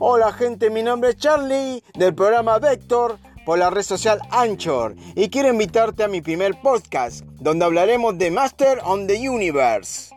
Hola gente, mi nombre es Charlie del programa Vector por la red social Anchor y quiero invitarte a mi primer podcast donde hablaremos de Master on the Universe.